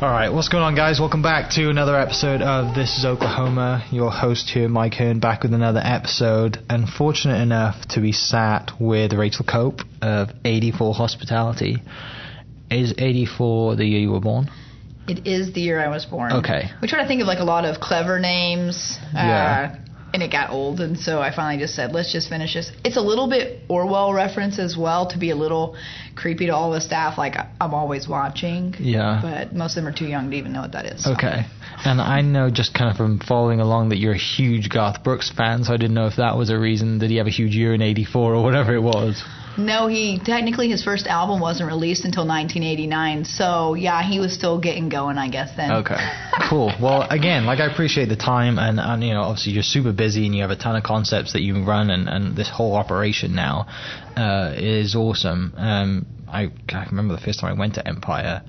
All right, what's going on, guys? Welcome back to another episode of This is Oklahoma. Your host here, Mike Hearn, back with another episode. And fortunate enough to be sat with Rachel Cope of 84 Hospitality. Is 84 the year you were born? It is the year I was born. Okay. We try to think of like a lot of clever names. Yeah. Uh, and it got old, and so I finally just said, let's just finish this. It's a little bit Orwell reference as well to be a little creepy to all the staff, like I'm always watching. Yeah. But most of them are too young to even know what that is. so. Okay. And I know just kind of from following along that you're a huge Garth Brooks fan, so I didn't know if that was a reason. Did he have a huge year in 84 or whatever it was? No, he technically his first album wasn't released until 1989. So yeah, he was still getting going, I guess then. Okay, cool. Well, again, like I appreciate the time, and, and you know, obviously you're super busy and you have a ton of concepts that you run, and, and this whole operation now uh, is awesome. Um, I, I remember the first time I went to Empire,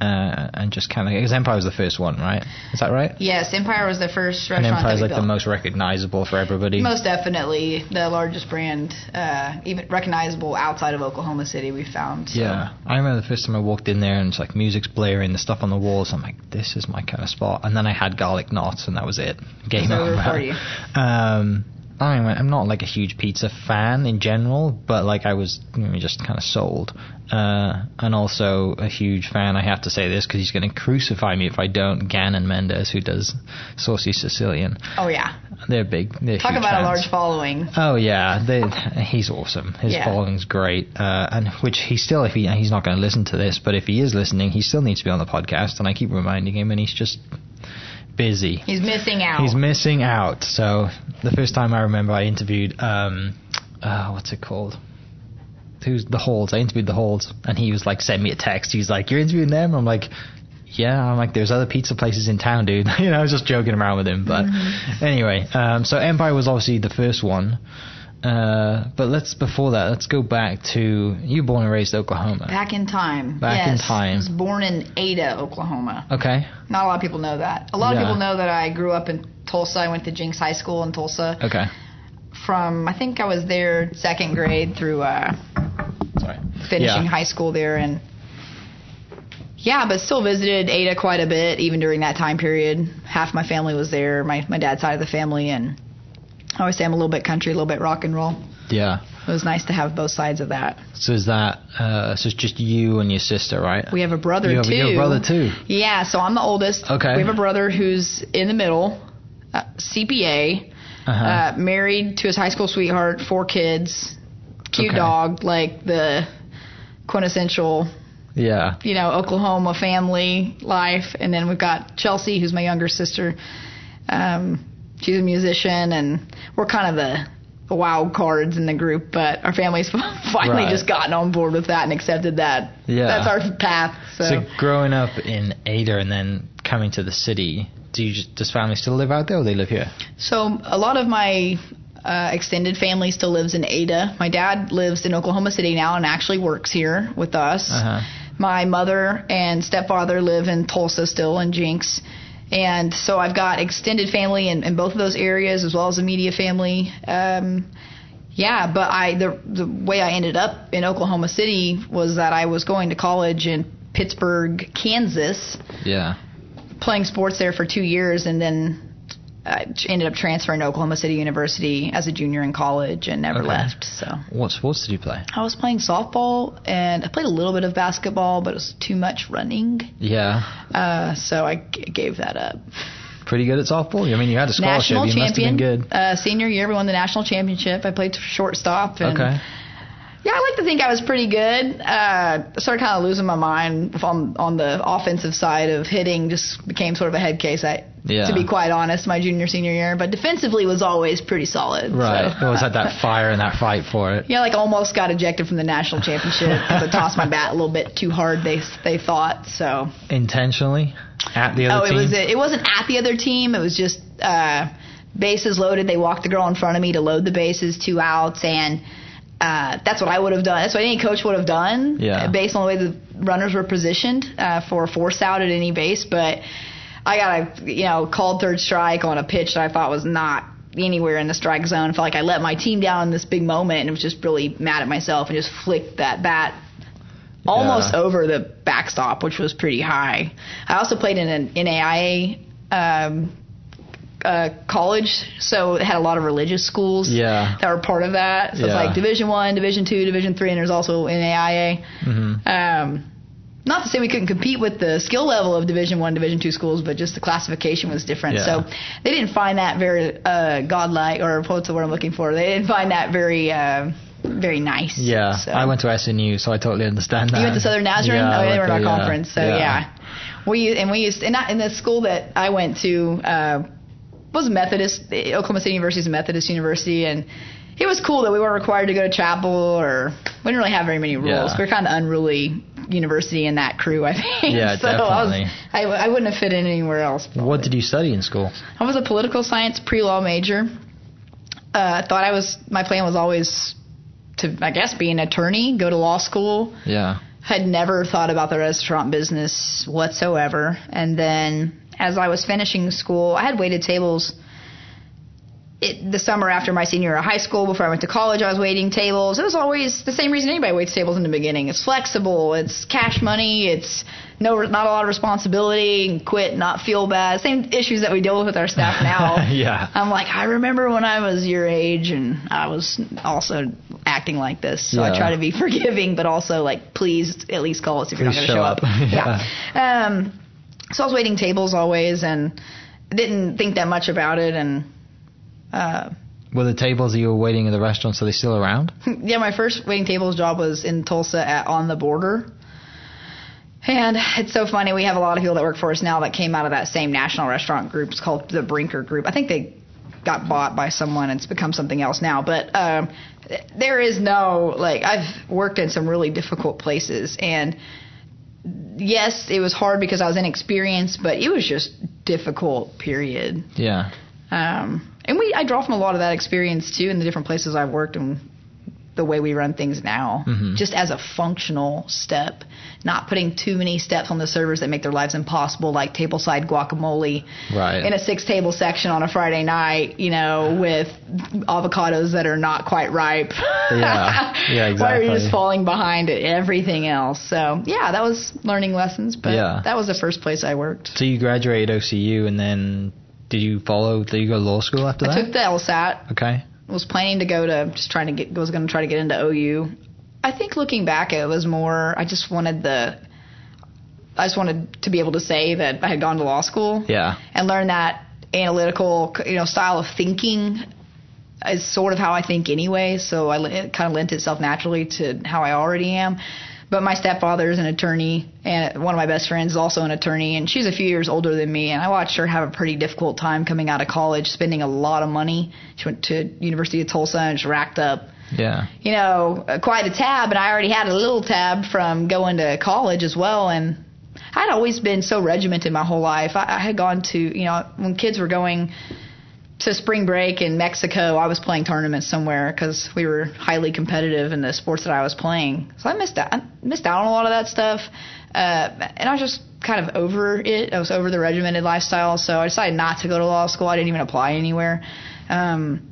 uh, and just kind of because Empire was the first one, right? Is that right? Yes, Empire was the first restaurant Empire's that we like built. the most recognizable for everybody. Most definitely the largest brand, uh, even recognizable outside of Oklahoma City. We found. So. Yeah, I remember the first time I walked in there and it's like music's blaring, the stuff on the walls. I'm like, this is my kind of spot. And then I had garlic knots, and that was it. Game over over. for you. Um, I mean, I'm not like a huge pizza fan in general, but like I was you know, just kind of sold. Uh, and also a huge fan. I have to say this because he's going to crucify me if I don't. Gannon Mendez, who does Saucy Sicilian, Oh yeah. they're big. They're Talk about a large following. Oh yeah, they, he's awesome. His Yeah. following's great, uh, and which he still, if he he's not going to listen to this, but if he is listening, he still needs to be on the podcast, and I keep reminding him, and he's just busy. He's missing out. He's missing out. So the first time I remember, I interviewed, um, uh, what's it called? Who's the Holds? I interviewed the Holds, and he was like, sent me a text. He's like, "You're interviewing them?" I'm like. Yeah, I'm like, there's other pizza places in town, dude. you know, I was just joking around with him, but anyway. Um, so Empire was obviously the first one, uh, but let's before that, let's go back to you were born and raised Oklahoma. Back in time. Back in time. I was born in Ada, Oklahoma. Okay, Not a lot of people know that. A lot Yeah. of people know that I grew up in Tulsa. I went to Jenks High School in Tulsa. okay. From I think I was there second grade through uh, Sorry. finishing Yeah. high school there, and yeah, but still visited Ada quite a bit even during that time period. Half my family was there, my my dad's side of the family, and I always say I'm a little bit country, a little bit rock and roll. Yeah. It was nice to have both sides of that. So is that uh, so? It's just you and your sister, right? We have a brother you have, too. you have a brother too. Yeah, so I'm the oldest. Okay. We have a brother who's in the middle, uh, CPA, Uh-huh. uh, married to his high school sweetheart, four kids, cute Okay. dog, like the quintessential, yeah. you know, Oklahoma family life. And then we've got Chelsea, who's my younger sister. Um, she's a musician, and we're kind of the, the wild cards in the group, but our family's finally Right. just gotten on board with that and accepted that. Yeah. That's our path. So growing up in Ada and then coming to the city, do you just, does family still live out there, or they live here? So a lot of my uh, extended family still lives in Ada. My dad lives in Oklahoma City now and actually works here with us. Uh-huh. My mother and stepfather live in Tulsa still in Jenks. And so I've got extended family in, in both of those areas as well as immediate family. Um, yeah, but I the the way I ended up in Oklahoma City was that I was going to college in Pittsburg, Kansas, Yeah. playing sports there for two years, and then I ended up transferring to Oklahoma City University as a junior in college and never Okay. left. So What sports did you play? I was playing softball and I played a little bit of basketball, but it was too much running, Yeah. uh, so I g- gave that up. Pretty good at softball. I mean, you had a scholarship. national you must have champion. been good. Uh, senior year, we won the national championship. I played shortstop. And Okay. Yeah, I like to think I was pretty good. Uh, I started kind of losing my mind on on the offensive side of hitting. Just became sort of a head case. I, Yeah. to be quite honest, my junior senior year. But defensively was always pretty solid. Right. So. Always had that fire and that fight for it. Yeah, like almost got ejected from the national championship because I tossed my bat a little bit too hard. They they thought so. Intentionally at the other team. Oh, it team. was it wasn't at the other team. It was just uh, bases loaded. They walked the girl in front of me to load the bases, two outs, and uh, that's what I would have done. That's what any coach would have done, Yeah. based on the way the runners were positioned uh, for a force out at any base. But I got a you know called third strike on a pitch that I thought was not anywhere in the strike zone. I felt like I let my team down in this big moment and was just really mad at myself and just flicked that bat almost Yeah. over the backstop, which was pretty high. I also played in an NAIA um, uh, college, so it had a lot of religious schools Yeah. that were part of that. So it's like Division One, Division Two, Division Three, and there's also NAIA. Mhm. Um, not to say we couldn't compete with the skill level of Division One, Division Two schools, but just the classification was different. Yeah. So they didn't find that very uh, godlike, or what's the word I'm looking for? They didn't find that very, uh, very nice. Yeah, So- I went to SNU, so I totally understand that. you went to Southern Nazarene? Yeah, oh, they were in our yeah. conference. So yeah. we and we used and not in the school that I went to uh, was Methodist. Oklahoma City University is a Methodist university, and it was cool that we weren't required to go to chapel or we didn't really have very many rules. Yeah. We are kind of unruly university in that crew, I think. Yeah, so I, was. I, I wouldn't have fit in anywhere else. What did you study in school? I was a political science pre-law major. Uh, thought I was my plan was always to I guess be an attorney, go to law school Yeah. had never thought about the restaurant business whatsoever. And then as I was finishing school, I had waited tables. It, the summer after my senior year of high school, before I went to college, I was waiting tables. It was always the same reason anybody waits tables in the beginning. It's flexible. It's cash money. It's no, not a lot of responsibility. And quit, not feel bad. Same issues that we deal with with our staff now. Yeah. I'm like, I remember when I was your age and I was also acting like this. So I try to be forgiving, but also like, please at least call us if you're not going to show show up. up. yeah. Um, so I was waiting tables always and didn't think that much about it. And uh, Were the tables that you were waiting in the restaurants, are they still around? yeah, my first waiting tables job was in Tulsa at On the Border. And it's so funny. We have a lot of people that work for us now that came out of that same national restaurant group. It's called the Brinker Group. I think they got bought by someone and it's become something else now. But um, there is no like I've worked in some really difficult places and yes, it was hard because I was inexperienced, but it was just difficult. Period. Yeah. Um, and we I draw from a lot of that experience too in the different places I've worked and the way we run things now. Mhm. Just as a functional step, not putting too many steps on the servers that make their lives impossible, like tableside guacamole Right. in a six table section on a Friday night, you know, with avocados that are not quite ripe. Yeah. Yeah, exactly. Why are you just falling behind at everything else? So yeah, that was learning lessons, but Yeah. that was the first place I worked. So you graduated OCU and then did you follow, did you go to law school after I that? I took the LSAT. okay. was planning to go to just trying to get was going to try to get into OU. I think looking back, it was more. I just wanted the. I just wanted to be able to say that I had gone to law school Yeah. and learn that analytical, you know, style of thinking is sort of how I think anyway. So I, it kind of lent itself naturally to how I already am. But my stepfather is an attorney, and one of my best friends is also an attorney, and she's a few years older than me. And I watched her have a pretty difficult time coming out of college, spending a lot of money. She went to University of Tulsa and just racked up Yeah. you know, quite a tab, and I already had a little tab from going to college as well. And I'd always been so regimented my whole life. I, I had gone to, you know, when kids were going to spring break in Mexico, I was playing tournaments somewhere because we were highly competitive in the sports that I was playing. So I missed out, I missed out on a lot of that stuff, uh, and I was just kind of over it. I was over the regimented lifestyle, so I decided not to go to law school. I didn't even apply anywhere. Um,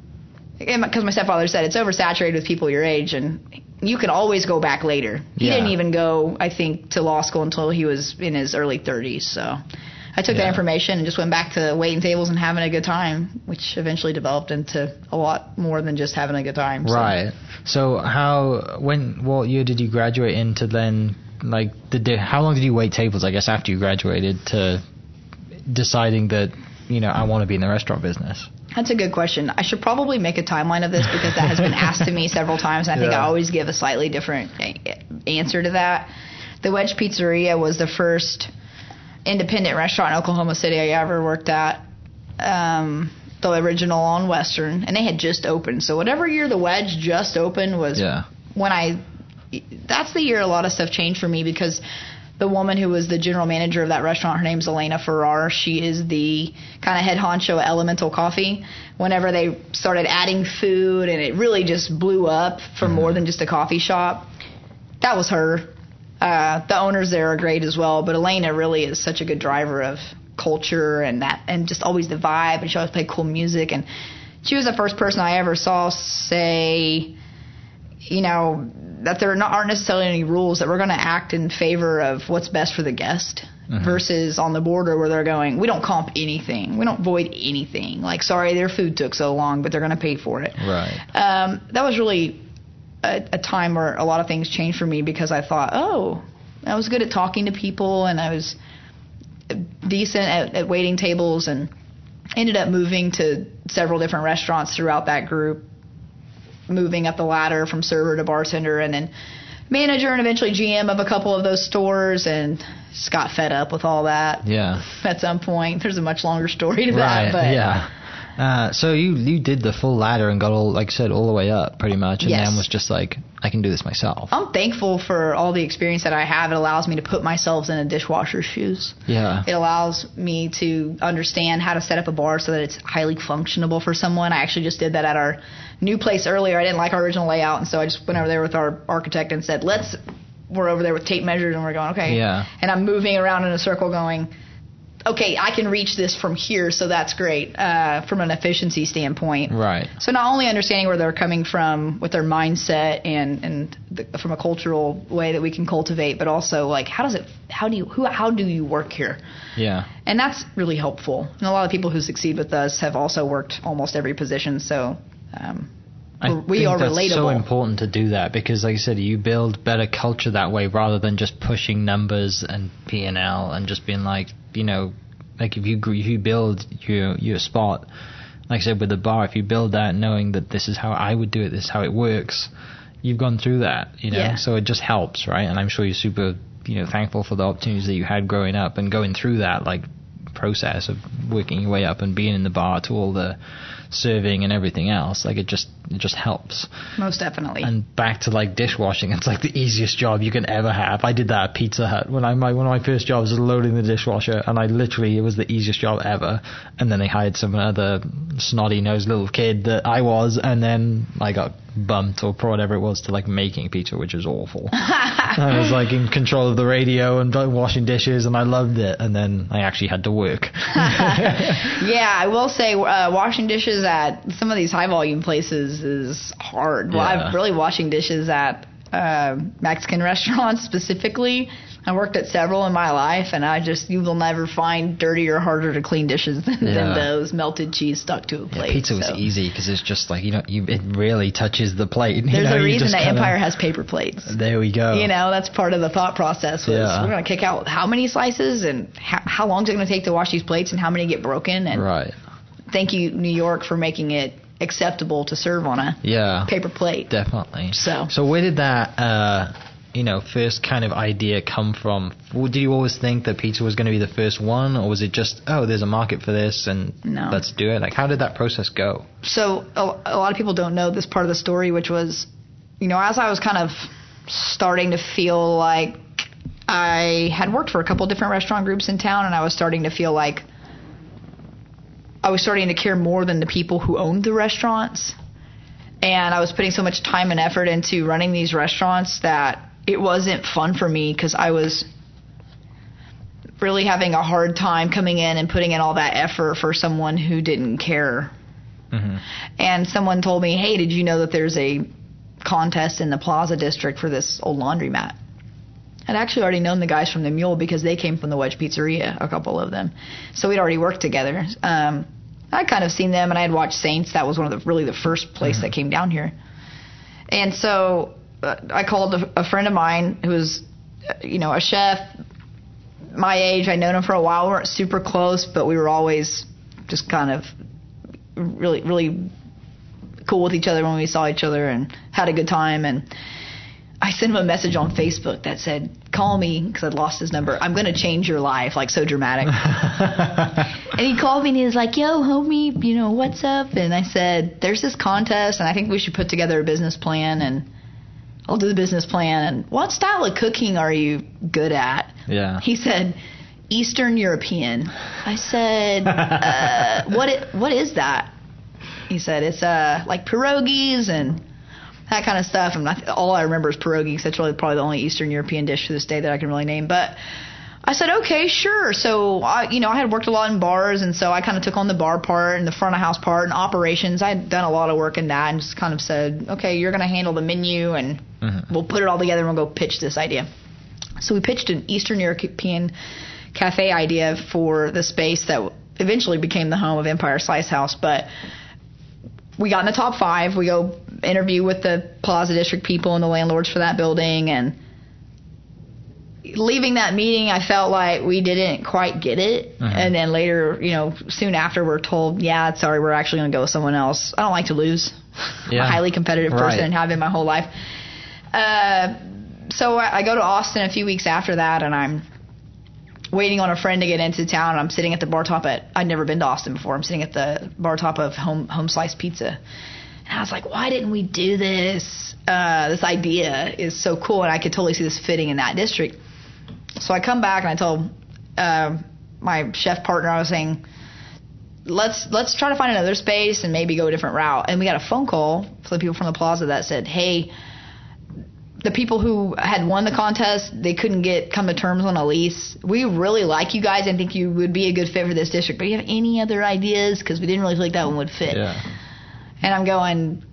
because my stepfather said it's oversaturated with people your age and you can always go back later. He Yeah. didn't even go, I think, to law school until he was in his early 30s. So I took that information and just went back to waiting tables and having a good time, which eventually developed into a lot more than just having a good time. So. Right. So how, when, what year did you graduate into then, like, did they, how long did you wait tables, I guess, after you graduated to deciding that, you know, I want to be in the restaurant business? That's a good question. I should probably make a timeline of this because that has been asked to me several times, and I think Yeah. I always give a slightly different answer to that. The Wedge Pizzeria was the first independent restaurant in Oklahoma City I ever worked at. Um, the original on Western, and they had just opened. So whatever year the Wedge just opened was Yeah. when I. That's the year a lot of stuff changed for me because the woman who was the general manager of that restaurant, her name's Elena Farrar. She is the kind of head honcho at Elemental Coffee. Whenever they started adding food and it really just blew up for more than just a coffee shop, that was her. Uh, the owners there are great as well, but Elena really is such a good driver of culture and that, and just always the vibe. And she always played cool music. And she was the first person I ever saw say, you know, that there aren't necessarily any rules that we're going to act in favor of what's best for the guest. Versus on the border where they're going, we don't comp anything, we don't void anything. Like, sorry, their food took so long, but they're going to pay for it. Right. Um, that was really a, a time where a lot of things changed for me because I thought, oh, I was good at talking to people and I was decent at, at waiting tables and ended up moving to several different restaurants throughout that group, moving up the ladder from server to bartender and then manager and eventually GM of a couple of those stores and just got fed up with all that Yeah. at some point. There's a much longer story to Right. that, but yeah. Uh, so you you did the full ladder and got all like I said all the way up pretty much, and Yes. then was just like I can do this myself. I'm thankful for all the experience that I have. It allows me to put myself in a dishwasher's shoes. Yeah. It allows me to understand how to set up a bar so that it's highly functionable for someone. I actually just did that at our new place earlier. I didn't like our original layout, and so I just went over there with our architect and said, "Let's." We're over there with tape measures, and we're going, okay. Yeah. And I'm moving around in a circle, going, okay, I can reach this from here, so that's great uh, from an efficiency standpoint. Right. So not only understanding where they're coming from with their mindset and and the, from a cultural way that we can cultivate, but also like how does it how do you who how do you work here? Yeah. And that's really helpful. And a lot of people who succeed with us have also worked almost every position. So um, I we think are that's relatable. so important to do that because, like I said, you build better culture that way rather than just pushing numbers and P and L and just being like, you know, like if you if you build your your spot, like I said with the bar, if you build that knowing that this is how I would do it, this is how it works, you've gone through that, you know, Yeah. so it just helps, right? And I'm sure you're super, you know, thankful for the opportunities that you had growing up and going through that, like process of working your way up and being in the bar to all the serving and everything else like it just it just helps. Most definitely. and back to like dishwashing it's like the easiest job you can ever have. I did that at pizza hut. When i my one of my first jobs was loading the dishwasher and i literally it was the easiest job ever. And then they hired some other snotty nosed little kid that i was and then i got bumped or whatever it was to like making pizza which was awful i was like in control of the radio and washing dishes and i loved it and then i actually had to work yeah, I will say uh, washing dishes at some of these high volume places is hard. Well, Yeah. I've really washing dishes at uh, Mexican restaurants specifically. I worked at several in my life, and I just you will never find dirtier, harder to clean dishes than, Yeah. than those melted cheese stuck to a plate. Yeah, pizza was easy because it's just like you know you it really touches the plate. you There's know, a reason that kinda- Empire has paper plates. There we go. You know, that's part of the thought process. Was Yeah. we're going to kick out how many slices and how, how long is it going to take to wash these plates and how many get broken. And Right. thank you, New York, for making it acceptable to serve on a Yeah. paper plate. Definitely. So- So where did that uh you know first kind of idea come from? Did you always think that pizza was going to be the first one, or was it just oh there's a market for this and No. let's do it? Like how did that process go? so a, a lot of people don't know this part of the story, which was, you know, as I was kind of starting to feel like I had worked for a couple different restaurant groups in town, and I was starting to feel like I was starting to care more than the people who owned the restaurants. And I was putting so much time and effort into running these restaurants that it wasn't fun for me because I was really having a hard time coming in and putting in all that effort for someone who didn't care hmm and someone told me, "Hey, did you know that there's a contest in the Plaza District for this old laundromat?" I'd actually already known the guys from the Mule because they came from the Wedge Pizzeria, a couple of them, so we'd already worked together. Um, I'd kind of seen them, and I had watched Saints. That was one of the really the first place that came down here, and so I called a, a friend of mine who was, uh, you know, a chef, my age. I'd known him for a while. We weren't super close, but we were always just kind of really really cool with each other when we saw each other and had a good time. And I sent him a message on Facebook that said call me because I'd lost his number. I'm going to change your life like so dramatic. And he called me and he was like yo homie you know what's up? And I said there's this contest and I think we should put together a business plan. And I'll do the business plan and what style of cooking are you good at Yeah. He said, Eastern European. I said, uh, what, i- what is that? He said, it's uh, like pierogies and that kind of stuff. And I th- all I remember is pierogies. That's really probably the only Eastern European dish to this day that I can really name. But I said, okay, sure. So I, you know, I had worked a lot in bars, and so I kind of took on the bar part and the front of house part and operations. I had done a lot of work in that, and just kind of said, okay, you're going to handle the menu, and mm-hmm. we'll put it all together and we'll go pitch this idea. So we pitched an Eastern European cafe idea for the space that eventually became the home of Empire Slice House, but we got in the top five. We go interview with the Plaza District people and the landlords for that building, and leaving that meeting, I felt like we didn't quite get it. And then later, you know, soon after, we're told, yeah, sorry, we're actually going to go with someone else. I don't like to lose. I'm a highly competitive person Right. and have been my whole life. Uh, so I, I go to Austin a few weeks after that, and I'm waiting on a friend to get into town. And I'm sitting at the bar top at I'd never been to Austin before. I'm sitting at the bar top of Home Home Slice Pizza, and I was like, why didn't we do this? Uh, this idea is so cool, and I could totally see this fitting in that district. So I come back and I told uh, my chef partner, I was saying, let's let's try to find another space and maybe go a different route. And we got a phone call from the people from the plaza that said, hey, the people who had won the contest, they couldn't get come to terms on a lease. We really like you guys and think you would be a good fit for this district. But do you have any other ideas? Because we didn't really feel like that one would fit. Yeah. And I'm going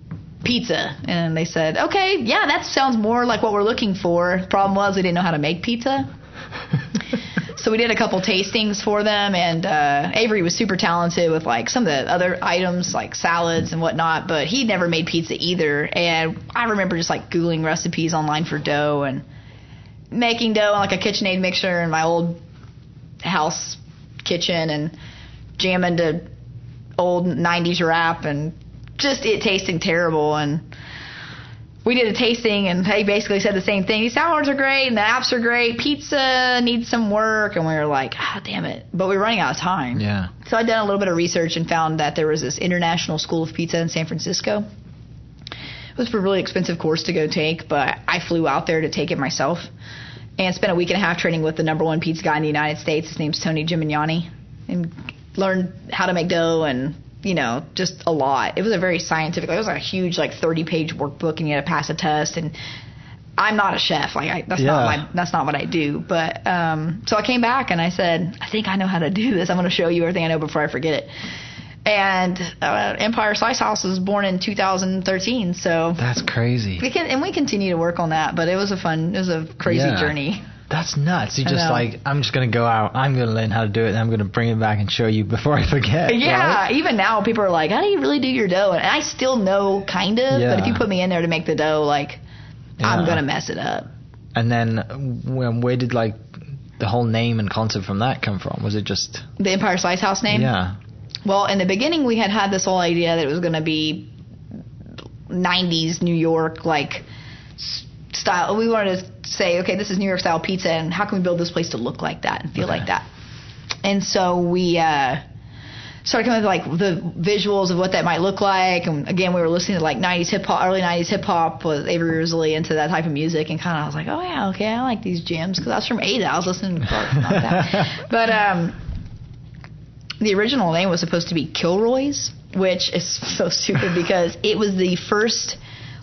pizza, and they said, okay, yeah, that sounds more like what we're looking for. Problem was, we didn't know how to make pizza. So we did a couple tastings for them, and uh, Avery was super talented with like some of the other items like salads and whatnot. But he'd never made pizza either, and I remember just like googling recipes online for dough and making dough in like a KitchenAid mixer in my old house kitchen and jamming to old 90s rap and just it tasting terrible and we did a tasting and they basically said the same thing. These salads are great and the apps are great. Pizza needs some work and we were like, ah, damn it. But we were running out of time. Yeah. So I'd done a little bit of research and found that there was this international school of pizza in San Francisco. It was a really expensive course to go take, but I flew out there to take it myself and spent a week and a half training with the number one pizza guy in the United States. His name's Tony Gemignani, and learned how to make dough and you know just a lot. It was a very scientific. It was a huge like 30 page workbook, and you had to pass a test. And I'm not a chef. Like I, that's not Yeah. my that's not what I do. But um, so I came back and I said, I think I know how to do this. I'm going to show you everything I know before I forget it. And uh, Empire Slice House was born in 2013, so That's crazy. we can and we continue to work on that. But it was a fun, it was a crazy Yeah. journey. That's nuts. You just like, I'm just going to go out. I'm going to learn how to do it. And I'm going to bring it back and show you before I forget. Yeah, right? even now people are like, "How do you really do your dough?" And I still know kind of, Yeah. but if you put me in there to make the dough, like I'm gonna mess it up. And then when, where did like the whole name and concept from that come from? Was it just, The Empire Slice House name. yeah. Well, in the beginning, we had had this whole idea that it was going to be 90s New York, like style. We wanted to say, okay, this is New York style pizza, and how can we build this place to look like that and feel Okay. like that? And so we uh, started coming up with like the visuals of what that might look like. And again, we were listening to like 90s hip hop, early 90s hip hop. Was Avery was really into that type of music, and kind of I was like, oh yeah, okay, I like these jams because I was from Ada. I was listening to not that. but um, the original name was supposed to be Kilroy's, which is so stupid because it was the first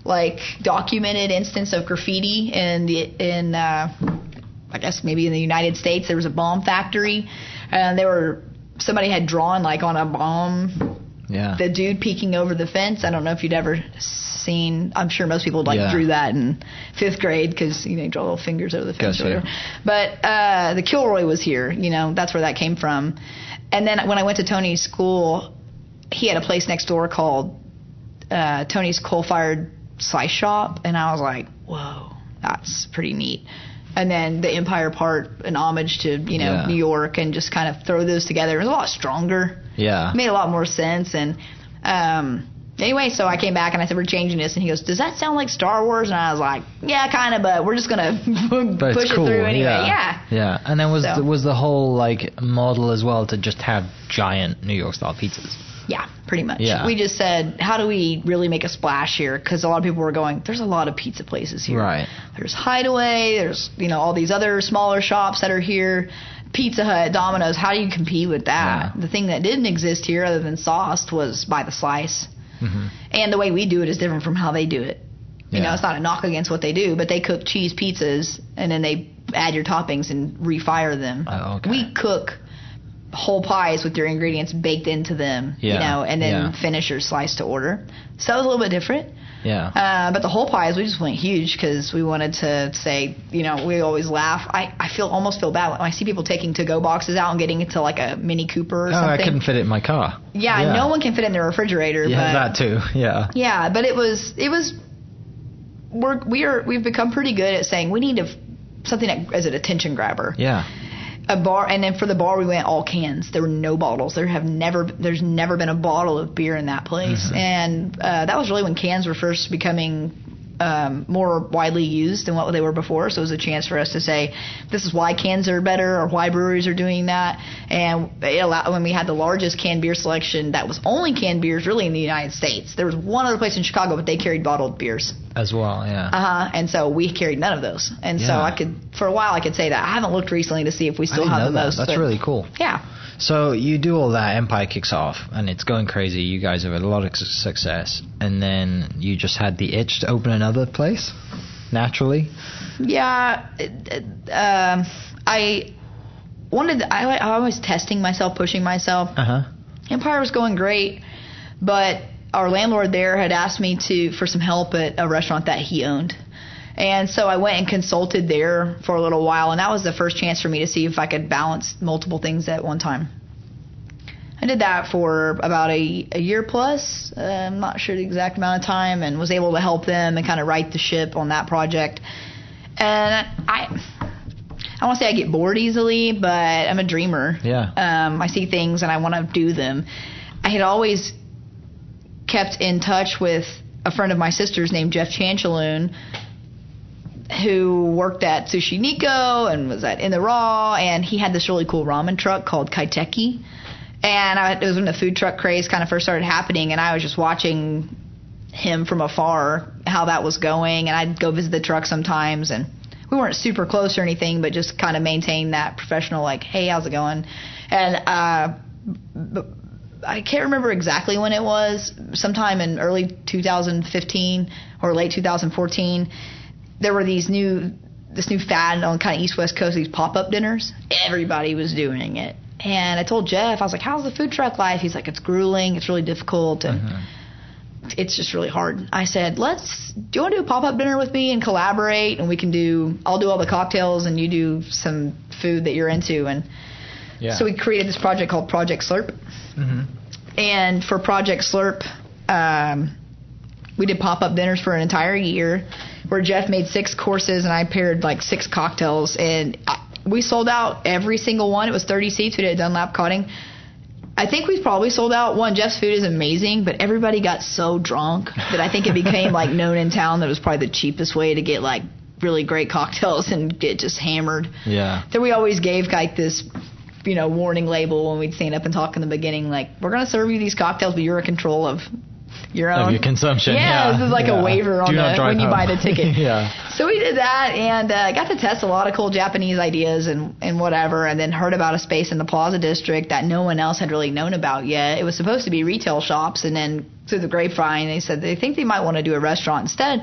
like documented instance of graffiti in the in uh, I guess maybe in the United States. There was a bomb factory, and there were somebody had drawn like on a bomb Yeah. the dude peeking over the fence. I don't know if you'd ever seen. I'm sure most people like Yeah. drew that in fifth grade because you know you draw little fingers over the fence Gotcha. or whatever. But uh, the Kilroy was here. You know that's where that came from. And then when I went to Tony's school, he had a place next door called uh, Tony's Coal Fired Slice Shop, and I was like, whoa, that's pretty neat. And then the Empire part, an homage to you know Yeah. New York, and just kind of throw those together. It was a lot stronger yeah. made a lot more sense. And um, anyway, so I came back and I said, "We're changing this." And he goes, "Does that sound like Star Wars?" And I was like, "Yeah, kind of, but we're just gonna push cool. it through anyway." Yeah. Yeah. Yeah. And then was So- the, was the whole like model as well to just have giant New York style pizzas. Yeah, pretty much. Yeah. We just said, how do we really make a splash here? Because a lot of people were going, there's a lot of pizza places here. Right. There's Hideaway. There's you know all these other smaller shops that are here. Pizza Hut, Domino's. How do you compete with that? Yeah. The thing that didn't exist here, other than sauced, was by the slice. hmm And the way we do it is different from how they do it. You know, it's not a knock against what they do, but they cook cheese pizzas and then they add your toppings and refire them. Oh, okay. We cook whole pies with your ingredients baked into them, you know, and then yeah. finish your slice to order. So that was a little bit different. Yeah. Uh, but the whole pies, we just went huge because we wanted to say, you know, we always laugh. I, I feel almost feel bad when I see people taking to go boxes out and getting it to like a Mini Cooper or something. oh, I couldn't fit it in my car. yeah, no one can fit in their refrigerator. Yeah, but that too. Yeah. yeah, but it was it was we're we are we've become pretty good at saying we need to something that as an attention grabber. Yeah. A bar and then for the bar we went all cans. There were no bottles. There have never there's never been a bottle of beer in that place. Mm-hmm. And uh, that was really when cans were first becoming um, more widely used than what they were before. So it was a chance for us to say, this is why cans are better or why breweries are doing that. And it allowed, when we had the largest canned beer selection that was only canned beers really in the United States. There was one other place in Chicago, but they carried bottled beers. As well. Yeah. Uh huh. And so we carried none of those. And so I could, for a while, I could say that. I haven't looked recently to see if we still have know the that. most. That's really cool. Yeah. So you do all that, Empire kicks off, and it's going crazy. You guys have had a lot of success, and then you just had the itch to open another place, naturally. Yeah, um, I wanted. I, I was testing myself, pushing myself. Uh huh. Empire was going great, but our landlord there had asked me to for some help at a restaurant that he owned. And so I went and consulted there for a little while, and that was the first chance for me to see if I could balance multiple things at one time. I did that for about a, a year plus. Uh, I'm not sure the exact amount of time, and was able to help them and kind of right the ship on that project. And I, I want to say I get bored easily, but I'm a dreamer. Yeah. Um, I see things and I want to do them. I had always kept in touch with a friend of my sister's named Jeff Chanchaleune, who worked at Sushi Neko and was at In the Raw, and he had this really cool ramen truck called Kaiteki. And I, it was when the food truck craze kind of first started happening, and I was just watching him from afar how that was going, and I'd go visit the truck sometimes, and we weren't super close or anything, but just kind of maintain that professional like, hey, how's it going? And uh, b- I can't remember exactly when it was, sometime in early 2015 or late 2014. There were these new, this new fad on kind of East West Coast, these pop up dinners. Everybody was doing it. And I told Jeff, I was like, how's the food truck life? He's like, it's grueling, it's really difficult, and it's just really hard. I said, let's, do you want to do a pop up dinner with me and collaborate? And we can do, I'll do all the cocktails and you do some food that you're into. And Yeah. so we created this project called Project Slurp. hmm And for Project Slurp, um, we did pop up dinners for an entire year where Jeff made six courses and I paired like six cocktails. And I, we sold out every single one. It was 30 seats. We did a Dunlap cutting. I think we probably sold out one. Jeff's food is amazing, but everybody got so drunk that I think it became like known in town that it was probably the cheapest way to get like really great cocktails and get just hammered. Yeah. Then we always gave like this, you know, warning label when we'd stand up and talk in the beginning, like we're gonna serve you these cocktails, but you're in control of your own Of your consumption. Yeah, Yeah. this is like yeah. a waiver on the when you home. buy the ticket. yeah. So we did that and uh, got to test a lot of cool Japanese ideas and and whatever, and then heard about a space in the Plaza District that no one else had really known about yet. It was supposed to be retail shops, and then through the grapevine, they said they think they might want to do a restaurant instead.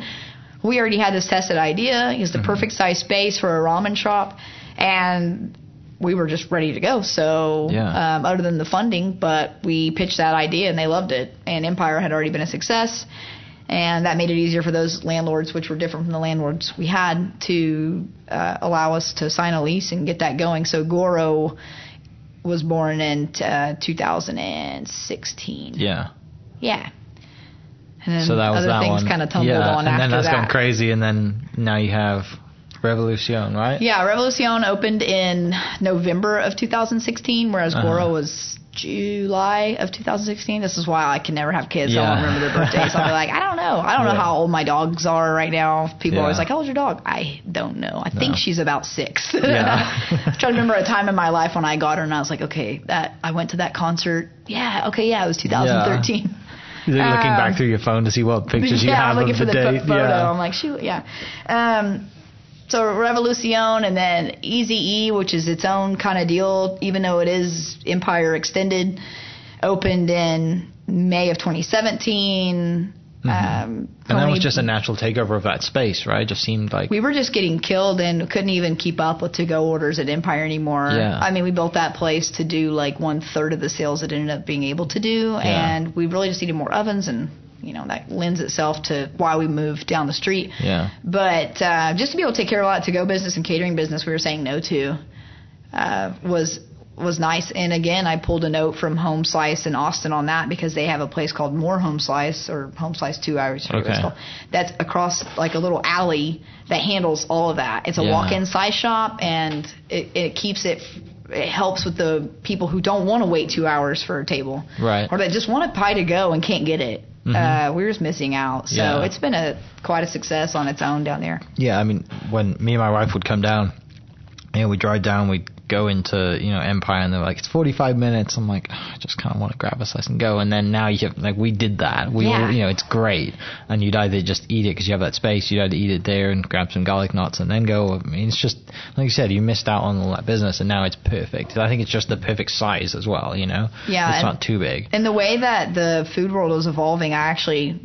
We already had this tested idea. It was the perfect size space for a ramen shop, and we were just ready to go. So, Yeah. um, other than the funding, but we pitched that idea and they loved it. And Empire had already been a success, and that made it easier for those landlords, which were different from the landlords we had, to uh, allow us to sign a lease and get that going. So Goro was born in uh, 2016. Yeah. Yeah. And then So that was other that things kind of tumbled yeah, on and after then that's that. gone crazy, and then now you have Revolution, right? Yeah, Revolucion opened in November of 2016, whereas Uh-huh. Goro was July of 2016. This is why I can never have kids. I don't remember their birthdays. I'll be like, I don't know. I don't know how old my dogs are right now. People are always like, How old's your dog? I don't know. I think she's about six. Yeah. I'm trying to remember a time in my life when I got her and I was like, okay, that I went to that concert. Yeah, okay, yeah, it was 2013. You're looking Um, back through your phone to see what pictures you yeah, have I'm looking of the the date. pho- photo. Yeah. I'm like, shoot, yeah. Um, so Revolucion and then Easy E, which is its own kind of deal, even though it is Empire Extended, opened in May of 2017. Um, Mm-hmm. and that was just a natural takeover of that space, right? It just seemed like we were just getting killed and couldn't even keep up with to go orders at Empire anymore. Yeah. I mean, we built that place to do like one third of the sales it ended up being able to do, and we really just needed more ovens, and you know that lends itself to why we moved down the street. yeah. But uh, just to be able to take care of a lot to go business and catering business, we were saying no to, uh, was was nice. And again, I pulled a note from Home Slice in Austin on that because they have a place called More Home Slice or Home Slice Two. I always forget what it's Okay. That's across like a little alley that handles all of that. It's a Yeah. walk-in size shop, and it, it keeps it. It helps with the people who don't want to wait two hours for a table, Right. Or that just want a pie to go and can't get it. Uh, we're just missing out. So Yeah. it's been a quite a success on its own down there. Yeah, I mean, when me and my wife would come down, you know, we'd drive down, we'd go into, you know, Empire, and they're like, it's 45 minutes. I'm like, "Ugh, I just kind of want to grab a slice and go. And then now you have, like, we did that. We, Yeah. you know, it's great. And you'd either just eat it because you have that space, you'd either eat it there and grab some garlic knots and then go. I mean, it's just, like you said, you missed out on all that business, and now it's perfect. I think it's just the perfect size as well, you know? Yeah, It's not too big. And the way that the food world is evolving, I actually,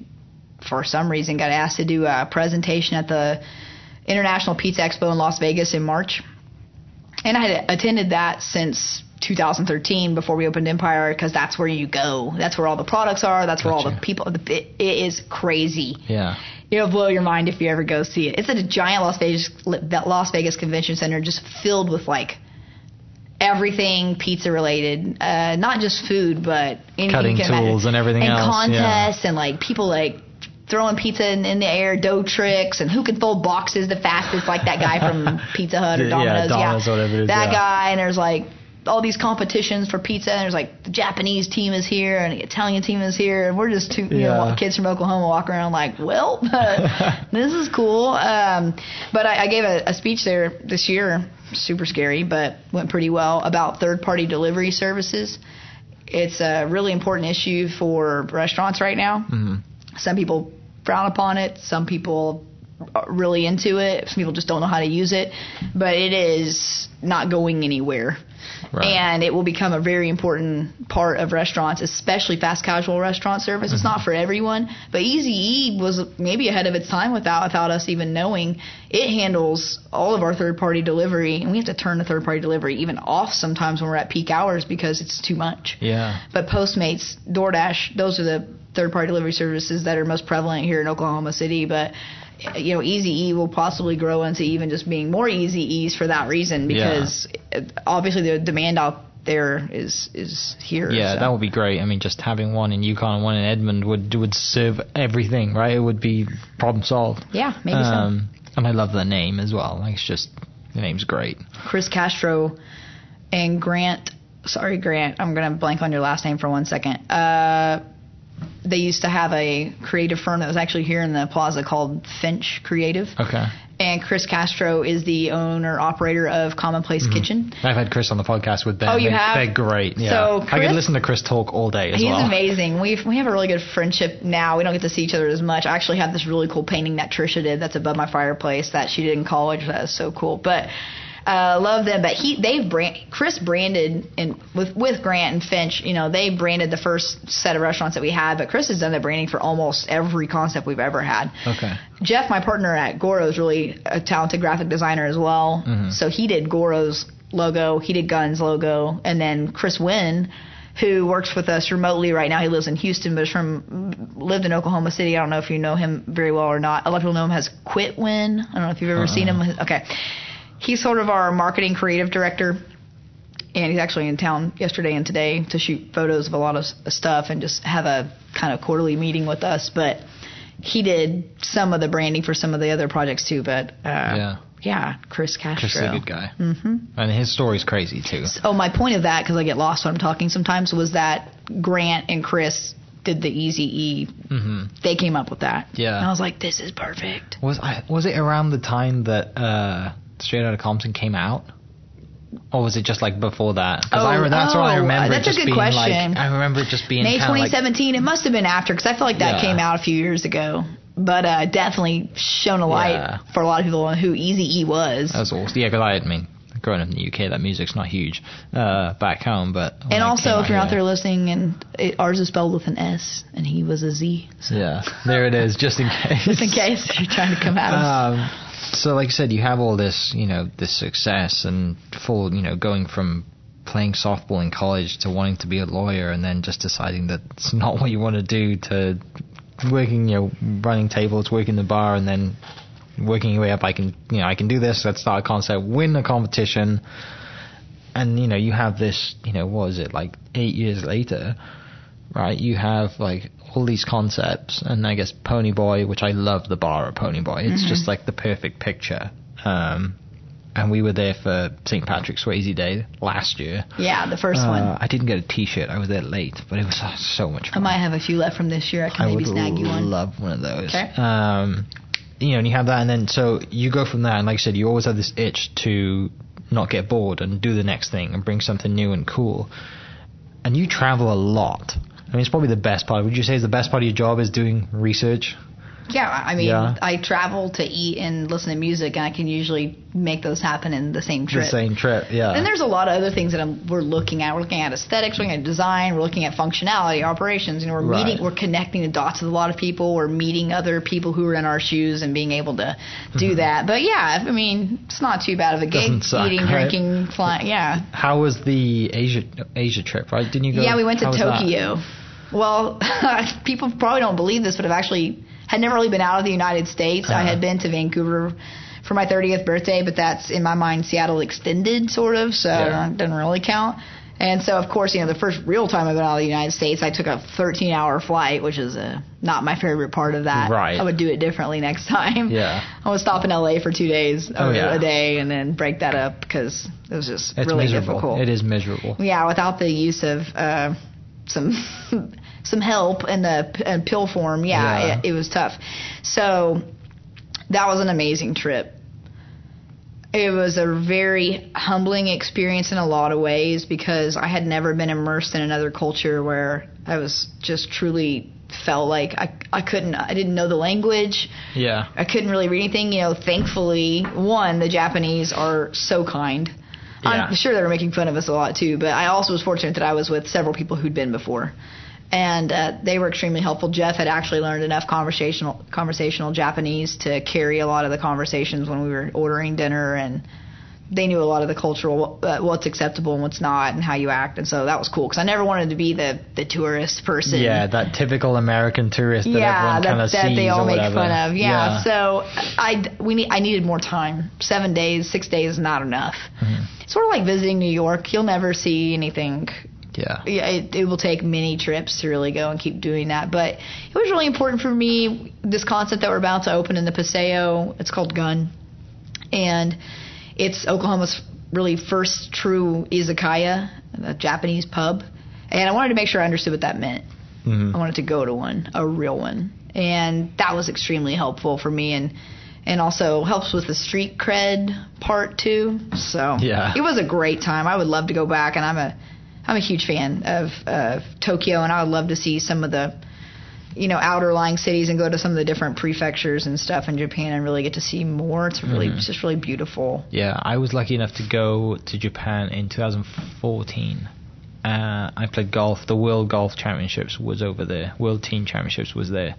for some reason, got asked to do a presentation at the International Pizza Expo in Las Vegas in March. And I had attended that since 2013 before we opened Empire because that's where you go. That's where all the products are. That's where all the Gotcha. people. It, it is crazy. Yeah. It'll blow your mind if you ever go see it. It's at a giant Las Vegas Las Vegas Convention Center, just filled with like everything pizza related. Uh, not just food, but anything Cutting can imagine. tools and everything and else, yeah. contests and like people like throwing pizza in, in the air, dough tricks, and who can fold boxes the fastest, like that guy from Pizza Hut or Yeah, Domino's. Domino's or whatever it is, that yeah. guy, and there's like all these competitions for pizza, and there's like the Japanese team is here and the Italian team is here, and we're just two you know kids from Oklahoma walking around like, well, this is cool. Um, but I, I gave a, a speech there this year, super scary, but went pretty well about third party delivery services. It's a really important issue for restaurants right now. Mhm. Some people frown upon it. Some people are really into it. Some people just don't know how to use it. But it is not going anywhere. Right. And it will become a very important part of restaurants, especially fast casual restaurant service. It's mm-hmm. not for everyone, but Easy E was maybe ahead of its time without without us even knowing. It handles all of our third party delivery, and we have to turn the third party delivery even off sometimes when we're at peak hours because it's too much. Yeah. But Postmates, DoorDash, those are the third party delivery services that are most prevalent here in Oklahoma City. But you know, Easy E will possibly grow into even just being more Easy E's for that reason because uh obviously the demand out there is is here. Yeah, so. that would be great. I mean, just having one in Yukon and one in Edmond would would serve everything, right? It would be problem solved. yeah, maybe Um, and I love the name as well. Like, it's just the name's great. Chris Castro and Grant. Sorry, Grant. I'm gonna blank on your last name for one second. Uh, they used to have a creative firm that was actually here in the plaza called Finch Creative. Okay. And Chris Castro is the owner operator of Commonplace mm-hmm. Kitchen. I've had Chris on the podcast with them. Oh, you They- have? They're great. Yeah. So I could listen to Chris talk all day as He's well. amazing. We we have a really good friendship now. We don't get to see each other as much. I actually have this really cool painting that Trisha did that's above my fireplace that she did in college. That is so cool. But uh, love them. But he they've brand Chris branded and with with Grant and Finch. You know they branded the first set of restaurants that we had. But Chris has done the branding for almost every concept we've ever had. Okay. Jeff, my partner at Goro, is really a talented graphic designer as well. Mm-hmm. So he did Goro's logo, he did Guns logo, and then Chris Wynn, who works with us remotely right now. He lives in Houston, but is from lived in Oklahoma City. I don't know if you know him very well or not. A lot of people know him as Quit Win. I don't know if you've ever seen him. Okay, he's sort of our marketing creative director. And he's actually in town yesterday and today to shoot photos of a lot of stuff and just have a kind of quarterly meeting with us. But he did some of the branding for some of the other projects too. But uh, Yeah. yeah, Chris Castro. Chris is a good guy. Mm-hmm. And his story's crazy too. Oh, my point of that, because I get lost when I'm talking sometimes, was that Grant and Chris did the Easy E. hmm They came up with that. Yeah. And I was like, this is perfect. Was I was it around the time that uh, Straight Outta Compton came out? Or was it just like before that? 'Cause I, Oh, that's what I oh, remember. that's a good question. Like, I remember it just being May kinda like- 2017. it must have been after, because I feel like that Yeah. came out a few years ago. But uh, definitely shone a light Yeah. for a lot of people on who Easy E was. That was awesome. Yeah, because I, I mean, growing up in the UK, that music's not huge uh, back home, but and also, if you're out here- there listening, and it, ours is spelled with an S, and he was a Z. So yeah, there it is, just in case. just in case you're trying to come at us. Um, so, like I said, you have all this, you know, this success and full, you know, going from playing softball in college to wanting to be a lawyer, and then just deciding that it's not what you want to do, to working, you know, running tables, working the bar, and then working your way up. I can, you know, I can do this. Let's start a concert, win a competition, and you know, you have this, you know, what is it like eight years later, right? You have like all these concepts, and I guess Pony Boy, which I love the bar at Pony Boy. It's just like the perfect picture. Um, and we were there for St. Patrick's Swayze Day last year. yeah, the first Uh, one. I didn't get a T-shirt. I was there late, but it was uh, so much fun. I might have a few left from this year. I can I maybe snag you one. I love one of those. Okay. Um, you know, and you have that, and then so you go from that, and like I said, you always have this itch to not get bored and do the next thing and bring something new and cool. And you travel a lot. I mean, it's probably the best part. Would you say is the best part of your job is doing research? Yeah, I mean, Yeah. I travel to eat and listen to music, and I can usually make those happen in the same trip. The same trip, yeah. Then there's a lot of other things that I'm, we're looking at. We're looking at aesthetics, we're looking at design, we're looking at functionality, operations. You know, we're Right. meeting, we're connecting the dots with a lot of people. We're meeting other people who are in our shoes and being able to do that. But yeah, I mean, it's not too bad of a gig. Mm-hmm. Suck, Eating, right? drinking, flying. Yeah, How was the Asia Asia trip? Right? Didn't you go? yeah. We went to? Tokyo. Well, people probably don't believe this, but I've actually had never really been out of the United States. I Uh-huh. had been to Vancouver for my 30th birthday, but that's in my mind Seattle extended sort of, so Yeah. it doesn't really count. And so, of course, you know, the first real time I've been out of the United States, I took a 13 hour flight, which is uh, not my favorite part of that. Right. I would do it differently next time. Yeah. I would stop in LA for two days Oh, yeah. a day and then break that up because it was just It's really miserable. difficult. It is miserable. Yeah, without the use of uh, some some help in the in pill form, yeah, Yeah. It, it was tough. So that was an amazing trip. It was a very humbling experience in a lot of ways because I had never been immersed in another culture where I was just truly felt like I I couldn't I didn't know the language. Yeah. I couldn't really read anything. You know, thankfully, one, the Japanese are so kind. Yeah. I'm sure they were making fun of us a lot too, but I also was fortunate that I was with several people who'd been before, and uh, they were extremely helpful. Jeff had actually learned enough conversational conversational Japanese to carry a lot of the conversations when we were ordering dinner, and they knew a lot of the cultural uh, what's acceptable and what's not, and how you act, and so that was cool because I never wanted to be the the tourist person. Yeah, that typical American tourist that yeah, everyone kind of that they all make whatever. fun of. Yeah, so I we need I needed more time. Seven days, six days is not enough. Mm-hmm. Sort of like visiting New York. You'll never see anything. Yeah. Yeah, it, it will take many trips to really go and keep doing that. But it was really important for me. This concept that we're about to open in the Paseo. It's called Gun, and it's Oklahoma's really first true izakaya, a Japanese pub. And I wanted to make sure I understood what that meant. Mhm. I wanted to go to one, a real one, and that was extremely helpful for me, and and also helps with the street cred part too. So Yeah. it was a great time. I would love to go back, and I'm a I'm a huge fan of of Tokyo, and I would love to see some of the you know outer lying cities and go to some of the different prefectures and stuff in Japan and really get to see more. It's really Mhm. it's just really beautiful. Yeah, I was lucky enough to go to Japan in 2014. Uh, I played golf. The World Golf Championships was over there. World Team Championships was there,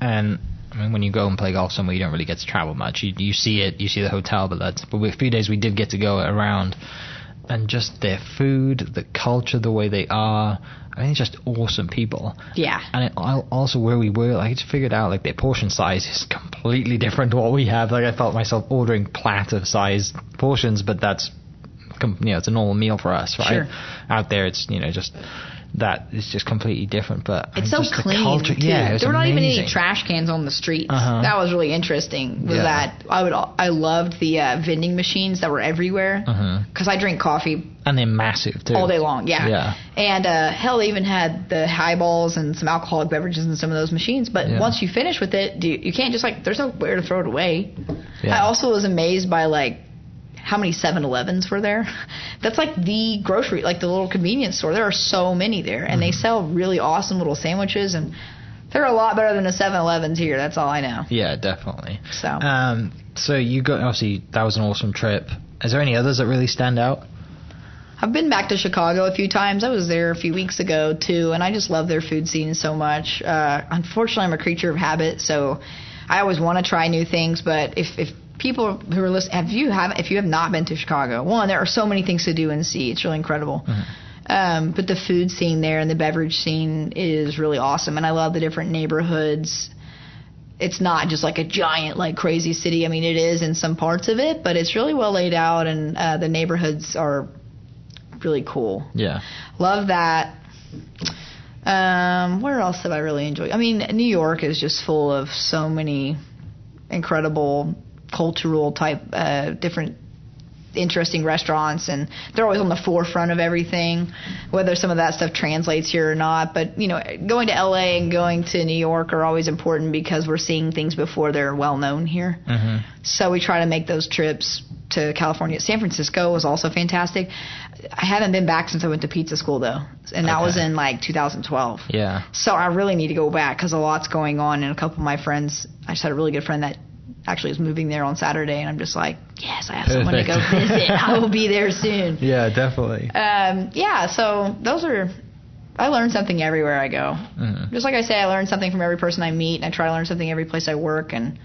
and I mean, when you go and play golf somewhere, you don't really get to travel much. You you see it, you see the hotel, but that's. But a few days, we did get to go around, and just their food, the culture, the way they are. I mean, just awesome people. Yeah. And it, also where we were, like, I just figured out like their portion size is completely different to what we have. Like I felt myself ordering platter sized portions, but that's you know it's a normal meal for us, right? Sure. Out there, it's you know just that is just completely different. But I It's mean, so just the clean. culture- too. yeah, there were not even any trash cans on the streets. Uh-huh. That was really interesting. Was Yeah. that I would I loved the uh, vending machines that were everywhere Uh-huh. because I drink coffee and they're massive too. all day long. Yeah. Yeah. And uh, hell, they even had the highballs and some alcoholic beverages in some of those machines. But Yeah. once you finish with it, do you, you can't just like there's nowhere to throw it away. Yeah. I also was amazed by like how many 7-Elevens were there. That's like the grocery, like the little convenience store. There are so many there, and they Mm-hmm. sell really awesome little sandwiches, and they're a lot better than the 7-Elevens here. That's all I know. Yeah, definitely. So Um, so you got obviously that was an awesome trip. Is there any others that really stand out? I've been back to Chicago a few times. I was there a few weeks ago too, and I just love their food scene so much. Uh, unfortunately, I'm a creature of habit, so I always want to try new things. But if if people who are listening, have you have if you have not been to Chicago, one there are so many things to do and see. It's really incredible. Um, but the food scene there and the beverage scene is really awesome, and I love the different neighborhoods. It's not just like a giant, like crazy city. I mean, it is in some parts of it, but it's really well laid out, and uh, the neighborhoods are really cool. Yeah. Love that. Um, where else have I really enjoyed? I mean, New York is just full of so many incredible cultural type, uh, different interesting restaurants, and they're always on the forefront of everything. Whether some of that stuff translates here or not, but you know, going to LA and going to New York are always important because we're seeing things before they're well known here. hmm So we try to make those trips to California. San Francisco was also fantastic. I haven't been back since I went to pizza school though, and that was in like 2012. Yeah. So I really need to go back because a lot's going on, and a couple of my friends. I just had a really good friend that actually is moving there on Saturday, and I'm just like, yes, I have someone to go visit. I will be there soon. Yeah, definitely. Um, yeah, so those are. I learn something everywhere I go. Mhm. Just like I say, I learn something from every person I meet, and I try to learn something every place I work. And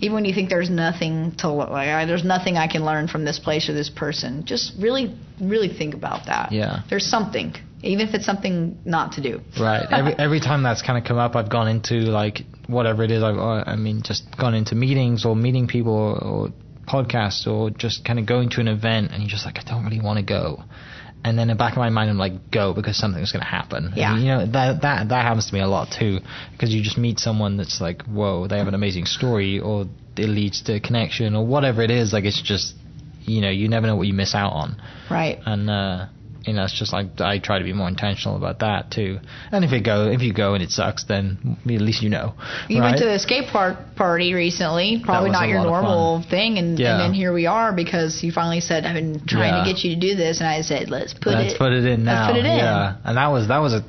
even when you think there's nothing to like, I, there's nothing I can learn from this place or this person, just really, really think about that. Yeah. There's something, even if it's something not to do. Right. Every every time that's kind of come up, I've gone into like whatever it is. I've, I mean, just gone into meetings or meeting people or, or podcasts or just kind of going to an event, and you're just like, I don't really want to go. And then in the back of my mind, I'm like, go because something's going to happen. Yeah. And, you know that that that happens to me a lot too, because you just meet someone that's like, whoa, they have an amazing story, or it leads to a connection, or whatever it is. Like it's just, you know, you never know what you miss out on Right. and uh, you know, it's just like I try to be more intentional about that too. And if you go, if you go and it sucks, then at least you know. You right? went to the skate park party recently, probably not your normal thing, and, Yeah. and then here we are because you finally said, "I've been trying Yeah. to get you to do this," and I said, "Let's put Let's it, put it in now. Let's put it in." Yeah, and that was that was a.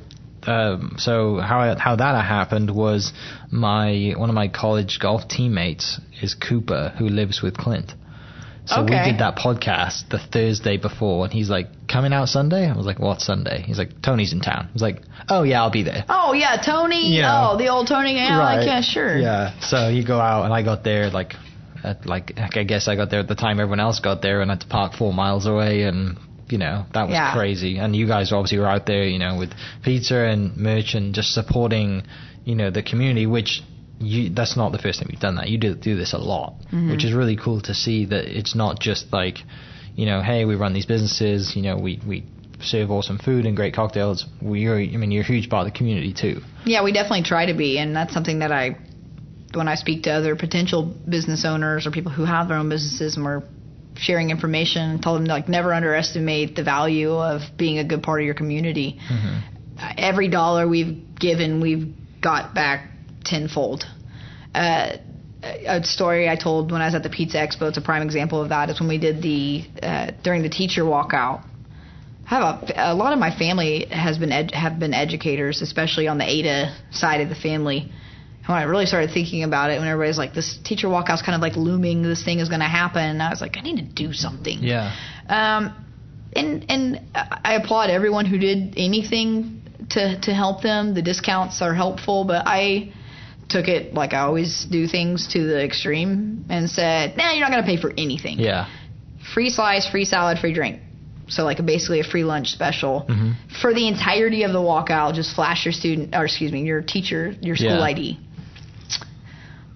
Um, so how how that happened was my one of my college golf teammates is Cooper who lives with Clint. So Okay. we did that podcast the Thursday before, and he's like, "Coming out Sunday?" I was like, "What Sunday?" He's like, "Tony's in town." I was like, "Oh yeah, I'll be there." Oh yeah, Tony. You know. oh, the old Tony. Yeah, like, yeah, sure. Yeah. So you go out, and I got there like, at like I guess I got there at the time everyone else got there, and I had to park four miles away, and you know that was Yeah. crazy. And you guys obviously were out there, you know, with pizza and merch and just supporting, you know, the community, which. You, that's not the first time you've done that. You do do this a lot, Mm-hmm. which is really cool to see that it's not just like, you know, hey, we run these businesses, you know, we we serve awesome food and great cocktails. We're, I mean, you're a huge part of the community too. Yeah, we definitely try to be, and that's something that I, when I speak to other potential business owners or people who have their own businesses and we're sharing information, tell them like never underestimate the value of being a good part of your community. Uh, Every dollar we've given, we've got back tenfold. Uh, a story I told when I was at the Pizza Expo, it's a prime example of that. Is when we did the uh, during the teacher walkout. I have a, a lot of my family has been ed, have been educators, especially on the Ada side of the family. And when I really started thinking about it, when everybody's like, "This teacher walkout's kind of like looming. This thing is going to happen," I was like, "I need to do something." Yeah. Um, and and I applaud everyone who did anything to to help them. The discounts are helpful, but I took it like I always do things to the extreme and said, "Nah, you're not going to pay for anything. Yeah. Free slice, free salad, free drink." So like basically a free lunch special Mhm. for the entirety of the walkout. Just flash your student, or excuse me, your teacher, your school Yeah. ID.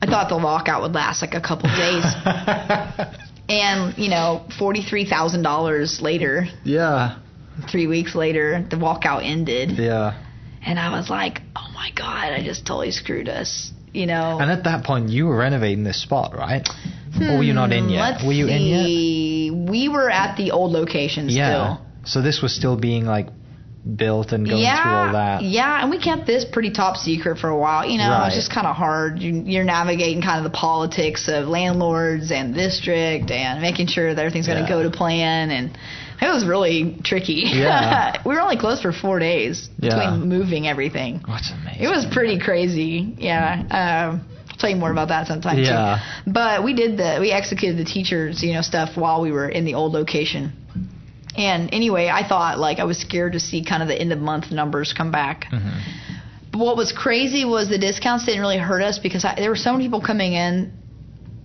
I thought the walkout would last like a couple days, and you know, forty three thousand dollars later, yeah. three weeks later, the walkout ended, Yeah. And I was like, "Oh my god, I just totally screwed us." You know. And at that point, you were renovating this spot, right? or were you not in Hmm, yet? Let's were you in yet? We were at the old location Yeah. still. So this was still being like built and going yeah, through all that. Yeah, and we kept this pretty top secret for a while. You know, Right. it's just kind of hard. You- You're navigating kind of the politics of landlords and district and making sure that everything's going to go to plan. And it was really tricky. Yeah. we were only closed for four days between moving everything. What's amazing? It was pretty crazy. Yeah. Um, I'll tell you more about that sometime Yeah. too. But we did the we executed the teachers, you know, stuff while we were in the old location. And anyway, I thought like I was scared to see kind of the end of month numbers come back. Mhm. But what was crazy was the discounts didn't really hurt us because I, there were so many people coming in.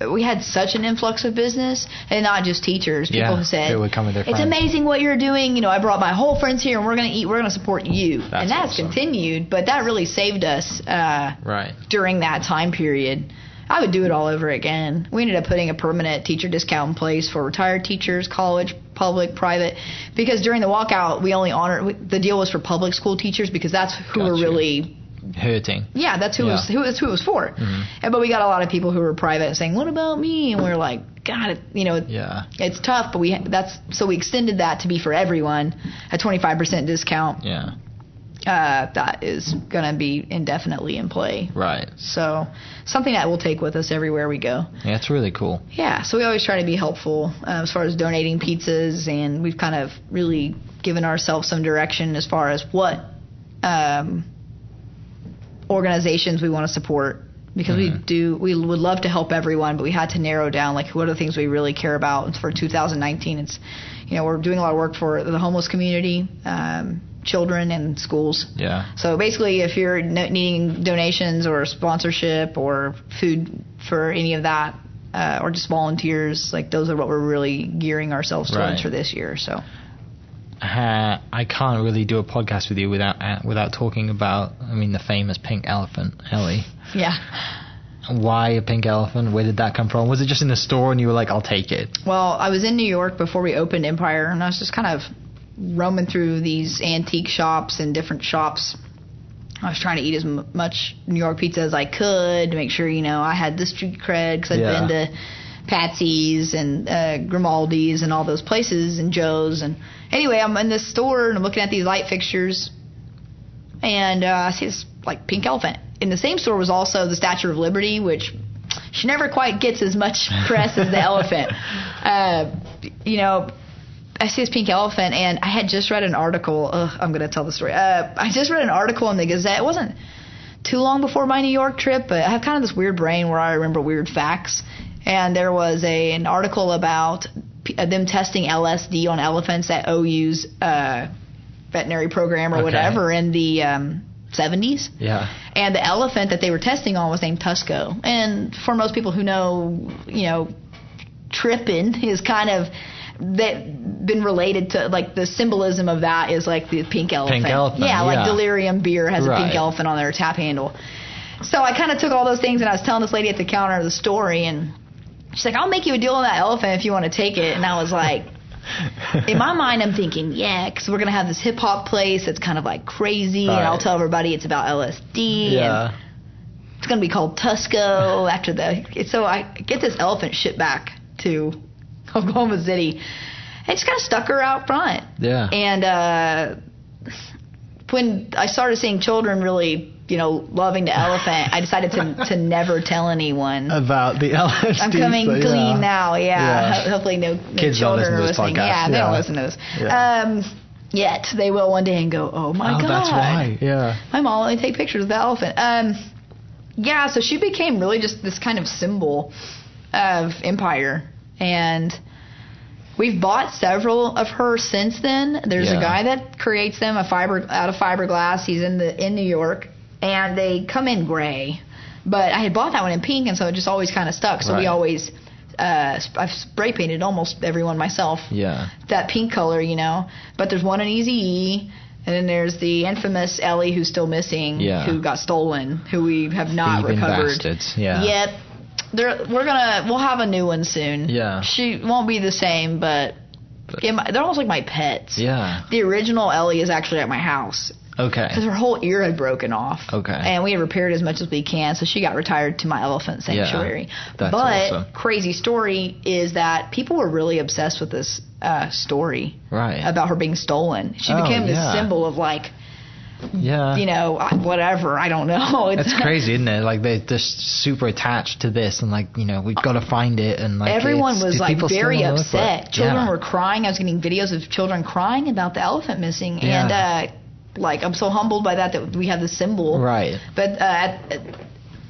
We had such an influx of business, and not just teachers. People Yeah, who said, would come with their "It's amazing what you're doing." You know, I brought my whole friends here, and we're gonna eat. We're gonna support you, That's and that's awesome. continued. But that really saved us. Uh, Right. during that time period. I would do it all over again. We ended up putting a permanent teacher discount in place for retired teachers, college, public, private, because during the walkout we only honored the deal was for public school teachers because that's who were really Hurting. yeah that's who Yeah. was who that's who it was for. Mhm. And, but we got a lot of people who were private saying what about me and we are like God it- you know Yeah. it's tough but we that's so we extended that to be for everyone a 25% discount Yeah. uh, that is going to be indefinitely in play. Right. So something that we'll take with us everywhere we go. Yeah, it's really cool. Yeah, so we always try to be helpful um, as far as donating pizzas, and we've kind of really given ourselves some direction as far as what um, organizations we want to support. Because we Mhm. do, we would love to help everyone, but we had to narrow down like what are the things we really care about. For 2019, it's you know we're doing a lot of work for the homeless community, um, children, and schools. Yeah. So basically, if you're needing donations or sponsorship or food for any of that, uh, or just volunteers, like those are what we're really gearing ourselves towards Right. for this year. So Uh, I can't really do a podcast with you without uh, without talking about, I mean, the famous pink elephant, Ellie. yeah. Why a pink elephant? Where did that come from? Was it just in the store and you were like, I'll take it? Well, I was in New York before we opened Empire, and I was just kind of roaming through these antique shops and different shops. I was trying to eat as m- much New York pizza as I could to make sure, you know, I had the street cred because I'd Yeah. been to Patsy's and uh, Grimaldi's and all those places and Joe's. And anyway, I'm in this store and I'm looking at these light fixtures, and uh, I see this like pink elephant. In the same store was also the Statue of Liberty, which she never quite gets as much press as the elephant. Uh, you know, I see this pink elephant, and I had just read an article. Ugh, I'm going to tell the story. Uh, I just read an article in the Gazette. It wasn't too long before my New York trip, but I have kind of this weird brain where I remember weird facts. And there was a an article about them testing LSD on elephants at OU's uh, veterinary program or Okay. whatever in the um, 70s. Yeah. And the elephant that they were testing on was named Tusko. And for most people who know, you know, tripping is kind of that been related to like the symbolism of that is like the pink elephant. Pink elephant, Yeah, like delirium beer has a pink elephant on their tap handle. So I kind of took all those things and I was telling this lady at the counter the story and she's like, "I'll make you a deal on that elephant if you want to take it." And I was like, in my mind, I'm thinking, yeah, because we're gonna have this hip hop place that's kind of like crazy, and I'll tell everybody it's about LSD. And Yeah. it's gonna be called Tusko after the. So I get this elephant shipped back to Oklahoma City, and just kind of stuck her out front. Yeah. And uh, when I started seeing children really, you know, loving the elephant, I decided to to never tell anyone. About the elephant. I'm coming so, yeah. clean now. Yeah. Yeah. Hopefully, no, no Kids don't children listen to are listening. Yeah, they don't listen to this. Um, yet they will one day and go, "Oh my Oh, god!" that's right. Yeah. My mom only take pictures of the elephant. Um, yeah, so she became really just this kind of symbol of empire, and we've bought several of her since then. There's Yeah. a guy that creates them a fiber out of fiberglass. He's in the in New York, and they come in gray. But I had bought that one in pink, and so it just always kind of stuck. So we always. Uh, I've spray painted almost everyone myself Yeah. that pink color, you know. But there's one in Easy E, and then there's the infamous Ellie who's still missing, Yeah. who got stolen, who we have not Thieving recovered. bastards. Yeah. Yep. There, we're gonna we'll have a new one soon. Yeah. She won't be the same, but But, Yeah, my, they're almost like my pets. yeah. The original Ellie is actually at my house Okay. because her whole ear had broken off. Okay. And we had repaired as much as we can, so she got retired to my elephant sanctuary. Yeah, that's but awesome. crazy story is that people were really obsessed with this uh, story Right. about her being stolen. She Oh, became this yeah. symbol of like, yeah. you know, whatever. I don't know. It's That's crazy, isn't it? Like they're just super attached to this, and like you know we've got to find it, and like Everyone was like very wanna look for it? upset. Children Yeah. were crying. I was getting videos of children crying about the elephant missing, Yeah. and uh, like I'm so humbled by that that we have the symbol. right. But uh, at, at-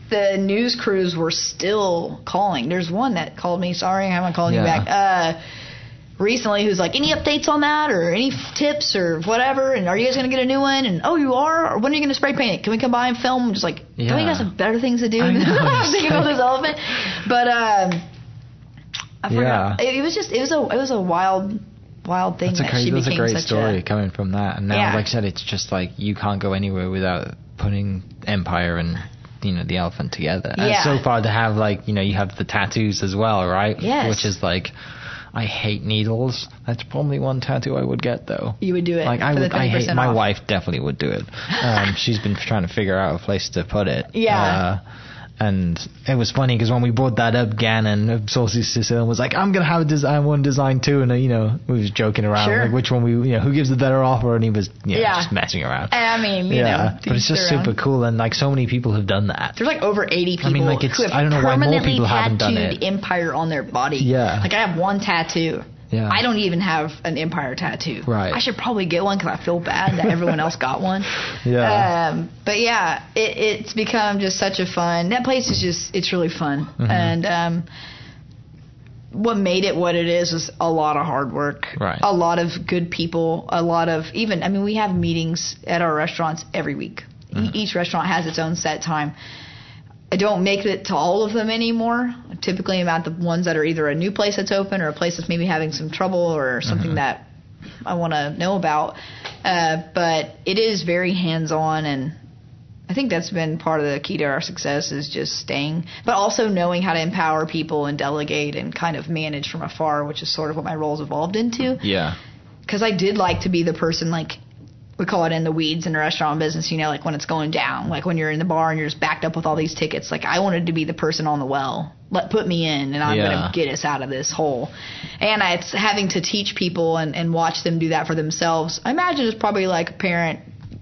the news crews were still calling. There's one that called me. Sorry, I haven't called you back. Uh, recently, who's like, any updates on that, or any tips, or whatever? And are you guys gonna get a new one? And oh, you are. Or when are you gonna spray paint it? Can we come by and film? I'm just like, don't Yeah. you guys have better things to do I than know, thinking about this elephant? But um, I forgot. Yeah. It, it was just it was a it was a wild wild thing That's a that crazy. she That's a great story a coming from that. And now, Yeah. like I said, it's just like you can't go anywhere without putting Empire and you know the elephant together. And so far to have like you know you have the tattoos as well, right? Yes. Which is like. I hate needles. That's probably one tattoo I would get though. you would do it. Like I would, I hate. 30% My wife definitely would do it. Um, she's been trying to figure out a place to put it. Yeah. Uh, and it was funny because when we brought that up, Gannon, Saucy Sicilian, was like, "I'm gonna have a design one design too," and uh, you know, we was joking around Sure. like which one we, you know, who gives the better offer, and he was, you know, Yeah. just messing around. I mean, you yeah, know, but it's just super own. cool, and like so many people have done that. There's like over 80 people I mean, like, it's- I don't know why more people haven't done tattooed it. Empire on their body. Yeah. Like I have one tattoo. Yeah. I don't even have an Empire tattoo. Right. I should probably get one because I feel bad that everyone else got one. Yeah. Um, but yeah, it, it's become just such a fun. That place is just it's really fun, Mm-hmm. and um, what made it what it is is a lot of hard work. Right. A lot of good people. A lot of even. I mean, we have meetings at our restaurants every week. E- Mm-hmm. each restaurant has its own set time. I don't make it to all of them anymore. Typically, I'm at the ones that are either a new place that's open or a place that's maybe having some trouble or something that I want to know about. Uh, but it is very hands-on, and I think that's been part of the key to our success is just staying, but also knowing how to empower people and delegate and kind of manage from afar, which is sort of what my role's evolved into. Yeah. Because I did like to be the person like we call it in the weeds in the restaurant business, you know, like when it's going down, like when you're in the bar and you're just backed up with all these tickets. Like I wanted to be the person on the well. Let put me in, and I'm Yeah. gonna get us out of this hole. And I, it's having to teach people and, and watch them do that for themselves. I imagine it's probably like a parent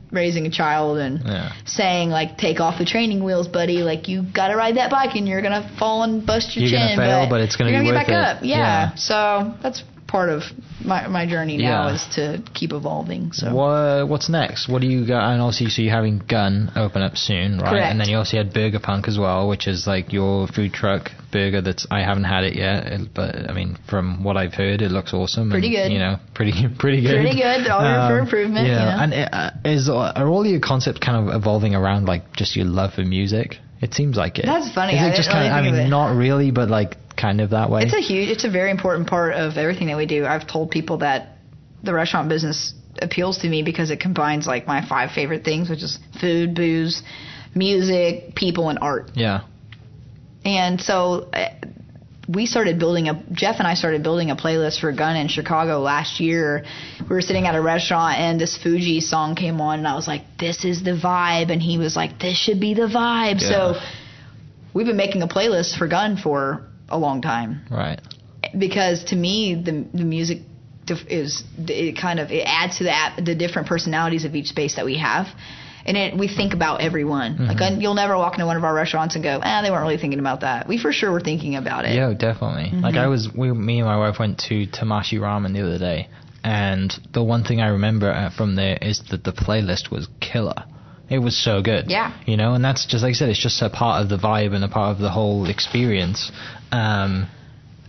raising a child and Yeah. saying like, take off the training wheels, buddy. Like you got to ride that bike, and you're gonna fall and bust your You're gonna chin. fail, but, but it's gonna you're be gonna worth get back it. up. Yeah. Yeah. So that's part of my my journey now Yeah. is to keep evolving. So. What what's next? What do you got? And also, so you're having Gun open up soon, right? Correct. And then you also had Burger Punk as well, which is like your food truck burger. That's I haven't had it yet, but I mean, from what I've heard, it looks awesome. Pretty and, good. You know, pretty pretty good. Pretty good. All room for improvement, Yeah. you know. And uh, is are all your concepts kind of evolving around like just your love for music? It seems like it. That's funny. Is I it just kind of? I mean, not really, but like kind of that way. It's a huge, it's a very important part of everything that we do. I've told people that the restaurant business appeals to me because it combines like my five favorite things, which is food, booze, music, people, and art. yeah. And so uh, we started building a Jeff and I started building a playlist for Gun in Chicago last year. We were sitting at a restaurant and this Fuji song came on and I was like, "This is the vibe," and he was like, "This should be the vibe." Yeah. So we've been making a playlist for Gun for a long time Right. because to me the the music is it kind of it adds to the app, the different personalities of each space that we have. And it, we think about everyone. Like Mm-hmm. uh, you'll never walk into one of our restaurants and go, "Ah, they weren't really thinking about that." We for sure were thinking about it. Yeah, definitely. Like Mm-hmm. I was, we, me and my wife went to Tamashi Ramen the other day, and the one thing I remember uh, from there is that the playlist was killer. It was so good. Yeah. You know, and that's just like I said, it's just a part of the vibe and a part of the whole experience. Um,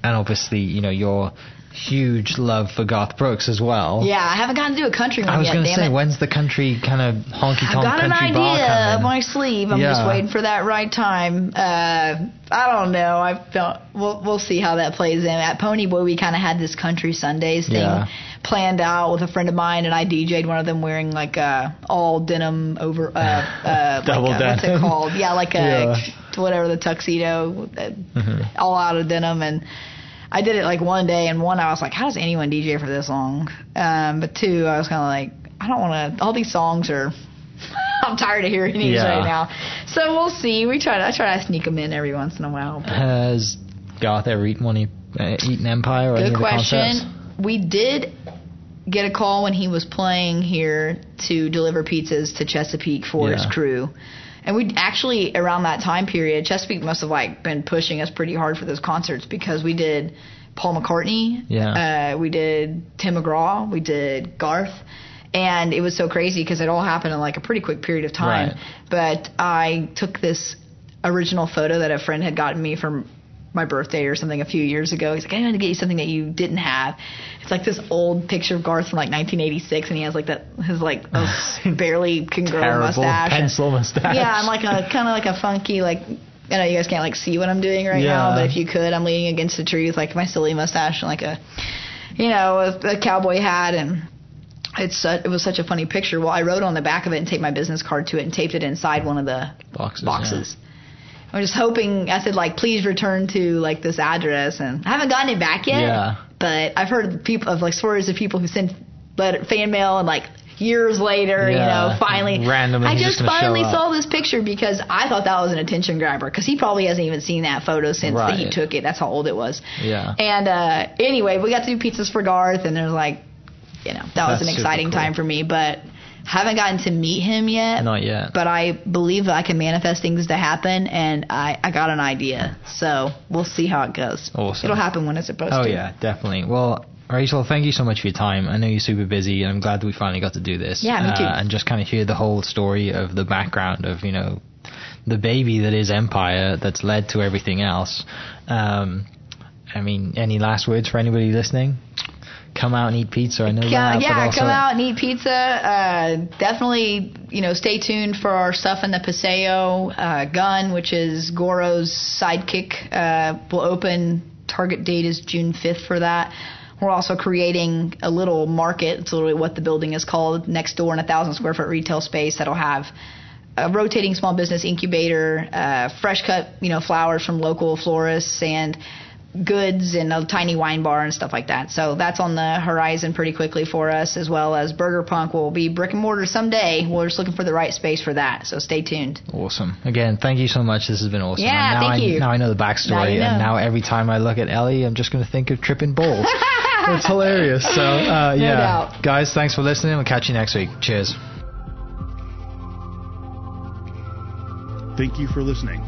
and obviously, you know, your huge love for Garth Brooks as well. Yeah, I haven't gotten to do a country one I was going to say, it. when's the country kind of honky tonk? country bar? I've got an idea up my sleeve. I'm just waiting for that right time. Uh, I don't know. I don't. We'll we'll see how that plays in. At Ponyboy, we kind of had this country Sundays thing Yeah. planned out with a friend of mine, and I DJ'd one of them wearing like uh, all denim over uh, uh, Double like a, what's it called? Yeah, like a Yeah. whatever the tuxedo, uh, all out of denim and. I did it like one day, and one I was like, how does anyone DJ for this long? Um, but two, I was kind of like, I don't want to. All these songs are. I'm tired of hearing these Yeah. right now. So we'll see. We try. To, I try to sneak them in every once in a while. Has Garth ever eaten one? Uh, eaten Empire or Good question. We did get a call when he was playing here to deliver pizzas to Chesapeake for his crew. And we actually around that time period, Chesapeake must have like been pushing us pretty hard for those concerts because we did Paul McCartney, Yeah. uh, we did Tim McGraw, we did Garth, and it was so crazy because it all happened in like a pretty quick period of time. Right. But I took this original photo that a friend had gotten me from my birthday or something a few years ago. He's like, I'm going to get you something that you didn't have. It's like this old picture of Garth from like 1986, and he has like that his like barely can grow Terrible mustache. pencil mustache. Yeah, I'm like a kind of like a funky like. I know you guys can't like see what I'm doing right now, but if you could, I'm leaning against the tree with like my silly mustache and like a, you know, a, a cowboy hat and it's su- it was such a funny picture. Well, I wrote on the back of it and taped my business card to it and taped it inside one of the Boxes, boxes. I'm just hoping. I said like, please return to like this address, and I haven't gotten it back yet. Yeah. But I've heard people of like stories of people who sent letter, fan mail and like years later, you know, finally. Randomly I just just finally saw this picture because I thought that was an attention grabber because he probably hasn't even seen that photo since that he took it. That's how old it was. Yeah. And uh anyway, we got to do pizzas for Garth, and there's like, you know, that was an exciting cool. time for me, but. Haven't gotten to meet him yet Not yet. but I believe that I can manifest things to happen, and I, I got an idea. So we'll see how it goes. Awesome. It'll happen when it's supposed Oh to. Oh, yeah, definitely. Well, Rachel, thank you so much for your time. I know you're super busy, and I'm glad that we finally got to do this. Yeah, me too. Uh, and just kind of hear the whole story of the background of you know the baby that is Empire that's led to everything else. Um, I mean, any last words for anybody listening? Come out and eat pizza. I know Come- that. yeah, also, come out and eat pizza. Uh, definitely, you know, stay tuned for our stuff in the Paseo uh, Gun, which is Goro's sidekick. Uh, will open. Target date is June 5th for that. We're also creating a little market. It's literally what the building is called next door in a thousand square foot retail space that'll have a rotating small business incubator, uh, fresh cut, you know, flowers from local florists and goods and a tiny wine bar and stuff like that. So that's on the horizon pretty quickly for us, as well as Burger Punk will be brick and mortar someday. We're just looking for the right space for that. So stay tuned. Awesome. Again, thank you so much. This has been awesome. Yeah, and now thank I, you. Now I know the backstory, Now you and now every time I look at Ellie, I'm just going to think of tripping balls. it's hilarious. So, uh, yeah. doubt. Guys, thanks for listening. We'll catch you next week. Cheers. Thank you for listening.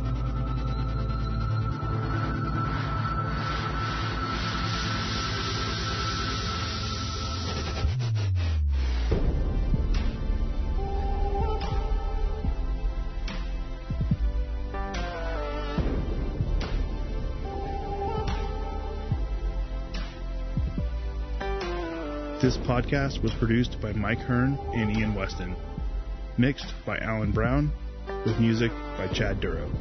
This podcast was produced by Mike Hearn and Ian Weston. Mixed by Alan Brown, with music by Chad Duro.